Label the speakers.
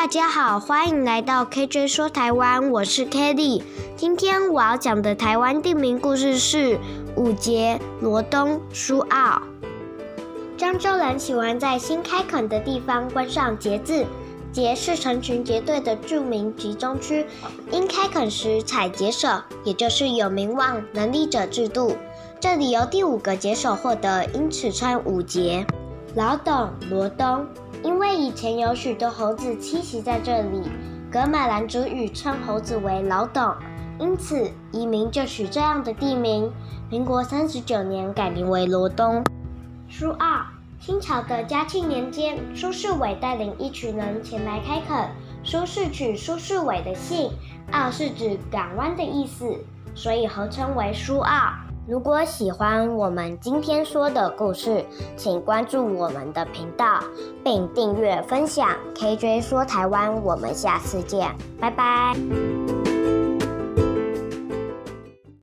Speaker 1: 大家好，欢迎来到 KJ 说台湾，我是 Kelly。今天我要讲的台湾地名故事是五节、罗东、苏澳。漳州人喜欢在新开垦的地方关上节字，节是成群结队的著名集中区，因开垦时采结手，也就是有名望、能力者制度。这里由第五个节手获得，因此称五节。老董、罗东，因为以前有许多猴子栖息在这里，噶玛兰族语称猴子为老董，因此移民就取这样的地名。民国三十九年改名为罗东。苏澳，清朝的嘉庆年间，苏士伟带领一群人前来开垦，苏是取苏士伟的姓，澳是指港湾的意思，所以合称为苏澳。如果喜欢我们今天说的故事，请关注我们的频道，并订阅分享。KJ 说台湾，我们下次见，拜拜。